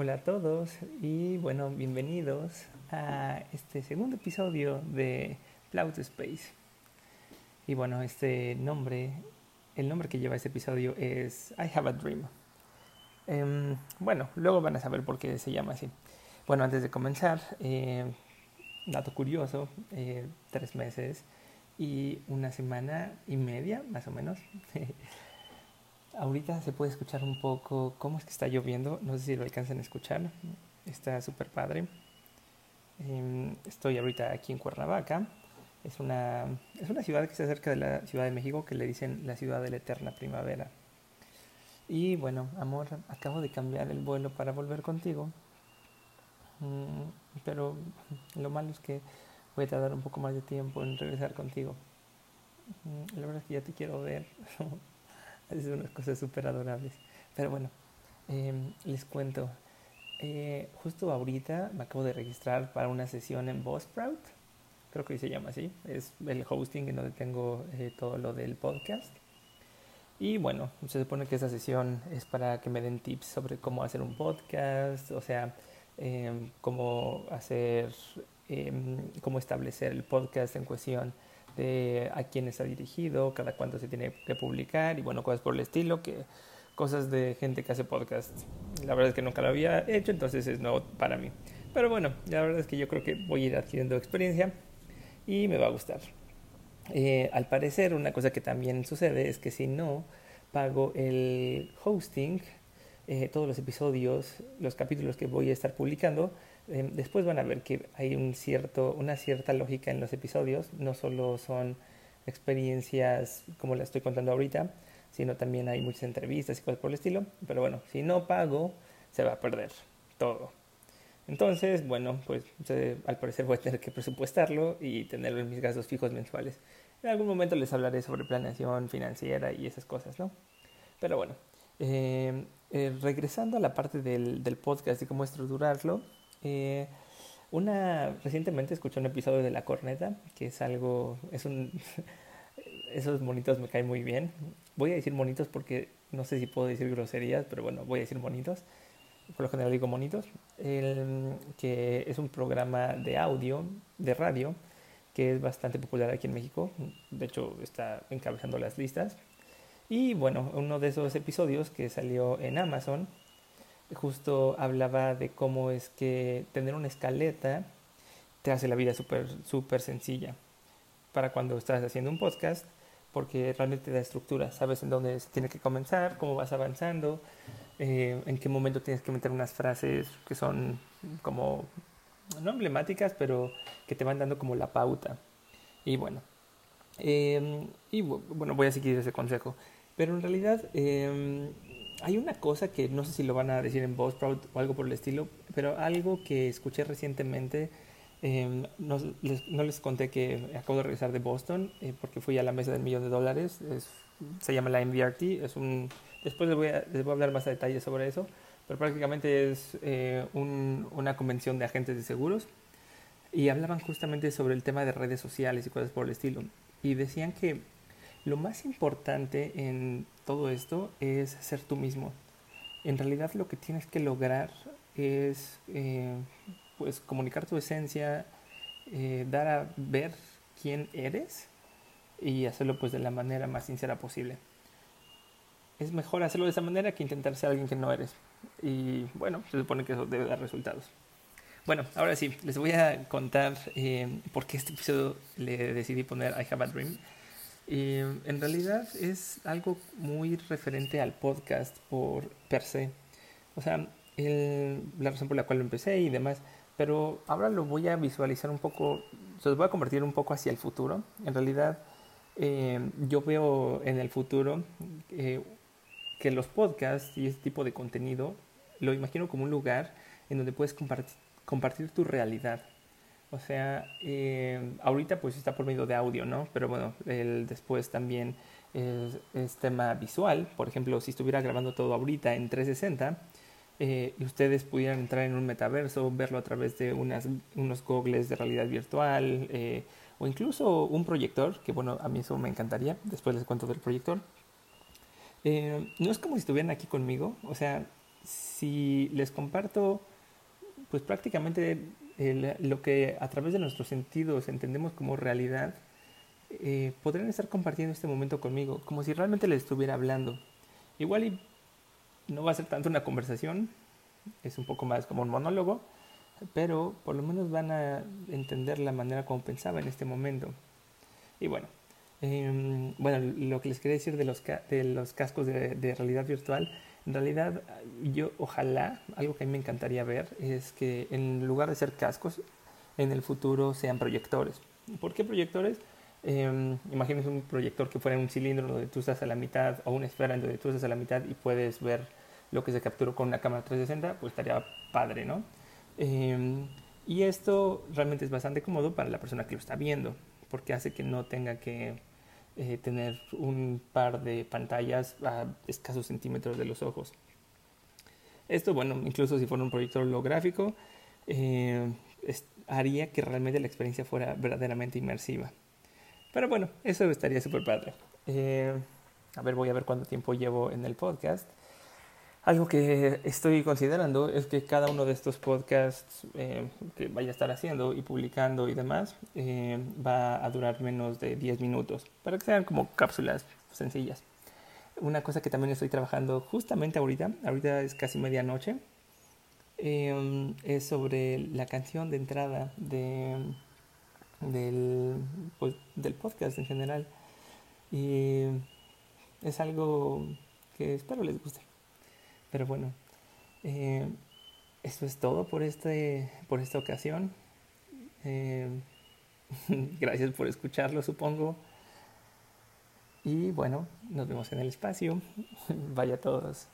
Hola a todos y bueno, bienvenidos a este segundo episodio de Cloud Space. Y bueno, este nombre, el nombre que lleva este episodio es I Have a Dream. Em, bueno, luego van a saber por qué se llama así. Bueno, antes de comenzar, eh, dato curioso, eh, tres meses y una semana y media, más o menos. Ahorita se puede escuchar un poco cómo es que está lloviendo. No sé si lo alcanzan a escuchar. Está súper padre. Em, estoy ahorita aquí en Cuernavaca. Es una, es una ciudad que está cerca de la Ciudad de México que le dicen la ciudad de la eterna primavera. Y bueno, amor, acabo de cambiar el vuelo para volver contigo. Mm, pero lo malo es que voy a tardar un poco más de tiempo en regresar contigo. Mm, la verdad es que ya te quiero ver. es unas cosas súper adorables. Pero bueno, em, les cuento. Eh, justo ahorita me acabo de registrar para una sesión en Buzzsprout. Creo que se llama así. Es el hosting en donde tengo eh, todo lo del podcast. Y bueno, se supone que esa sesión es para que me den tips sobre cómo hacer un podcast, o sea, em, cómo hacer, em, cómo establecer el podcast en cuestión de a quién está dirigido, cada cuánto se tiene que publicar y bueno, cosas por el estilo, que cosas de gente que hace podcast. La verdad es que nunca lo había hecho, entonces es nuevo para mí. Pero bueno, la verdad es que yo creo que voy a ir adquiriendo experiencia y me va a gustar. Eh, al parecer, una cosa que también sucede es que si no pago el hosting, eh, todos los episodios, los capítulos que voy a estar publicando, Em, después van a ver que hay un cierto, una cierta lógica en los episodios, no solo son experiencias como la estoy contando ahorita, sino también hay muchas entrevistas y cosas por el estilo, pero bueno, si no pago, se va a perder todo. Entonces, bueno, pues al parecer voy a tener que presupuestarlo y tenerlo en mis gastos fijos mensuales. En algún momento les hablaré sobre planeación financiera y esas cosas, ¿no? Pero bueno, em, eh, regresando a la parte del, del podcast y cómo estructurarlo, eh, una recientemente escuché un episodio de La Corneta, que es algo, es un, esos monitos me caen muy bien. Voy a decir monitos porque no sé si puedo decir groserías, pero bueno, voy a decir monitos. Por lo general digo monitos, el, que es un programa de audio, de radio, que es bastante popular aquí en México. De hecho, está encabezando las listas. Y bueno, uno de esos episodios que salió en Amazon justo hablaba de cómo es que tener una escaleta te hace la vida súper super sencilla para cuando estás haciendo un podcast, porque realmente te da estructura, sabes en dónde tiene que comenzar, cómo vas avanzando, eh, en qué momento tienes que meter unas frases que son como, no emblemáticas, pero que te van dando como la pauta. Y bueno, eh, y bueno, voy a seguir ese consejo. Pero en realidad, eh, hay una cosa que no sé si lo van a decir en Buzzsprout o algo por el estilo, pero algo que escuché recientemente, em, no, les, conté que acabo de regresar de Boston eh, porque fui a la mesa del millón de dólares, se llama la MVRT, es un, después les voy, a, les voy a hablar más a detalle sobre eso, pero prácticamente es eh, una convención de agentes de seguros y hablaban justamente sobre el tema de redes sociales y cosas por el estilo y decían que lo más importante en todo esto es ser tú mismo. En realidad lo que tienes que lograr es eh, pues comunicar tu esencia, eh, dar a ver quién eres y hacerlo pues de la manera más sincera posible. Es mejor hacerlo de esa manera que intentar ser alguien que no eres. Y bueno, se supone que eso debe dar resultados. Bueno, ahora sí, les voy a contar eh, por qué este episodio le decidí poner I Have a Dream. Y en realidad es algo muy referente al podcast por per se. O sea, la razón por la cual lo empecé y demás. Pero ahora lo voy a visualizar un poco, se los voy a convertir un poco hacia el futuro. En realidad, eh, yo veo en el futuro eh, que los podcasts y este tipo de contenido lo imagino como un lugar en donde puedes compartir tu realidad o sea, eh, ahorita pues está por medio de audio, ¿no? Pero bueno, el, después también es, tema visual. Por ejemplo, si estuviera grabando todo ahorita en 360 eh, y ustedes pudieran entrar en un metaverso, verlo a través de unas, unos gogles de realidad virtual eh, o incluso un proyector, que bueno, a mí eso me encantaría. Después les cuento del proyector. no es como si estuvieran aquí conmigo, o sea, si les comparto, pues prácticamente lo que a través de nuestros sentidos entendemos como realidad, eh, podrían estar compartiendo este momento conmigo, como si realmente les estuviera hablando. Igual y no va a ser tanto una conversación, es un poco más como un monólogo, pero por lo menos van a entender la manera como pensaba en este momento. Y bueno, em, bueno, lo que les quería decir de los, de los cascos de, de, realidad virtual, en realidad yo ojalá, algo que a mí me encantaría ver, es que en lugar de ser cascos, en el futuro sean proyectores. ¿Por qué proyectores? Eh, imagínense un proyector que fuera un cilindro donde tú estás a la mitad o una esfera donde tú estás a la mitad y puedes ver lo que se capturó con una cámara 360, pues estaría padre, ¿no? Em, y esto realmente es bastante cómodo para la persona que lo está viendo, porque hace que no tenga que eh, tener un par de pantallas a escasos centímetros de los ojos. Esto, bueno, incluso si fuera un proyector holográfico, eh, haría que realmente la experiencia fuera verdaderamente inmersiva. Pero bueno, eso estaría súper padre. Eh, a ver, voy a ver cuánto tiempo llevo en el podcast. Algo que estoy considerando es que cada uno de estos podcasts eh, que vaya a estar haciendo y publicando y demás eh, va a durar menos de 10 minutos para que sean como cápsulas sencillas. Una cosa que también estoy trabajando justamente ahorita, ahorita es casi medianoche, eh, es sobre la canción de entrada de, del, pues, del podcast en general. Y es algo que espero les guste. Pero bueno, eh, eso es todo por, este, por esta ocasión. Eh, gracias por escucharlo, supongo. Y bueno, nos vemos en el espacio. Vaya todos.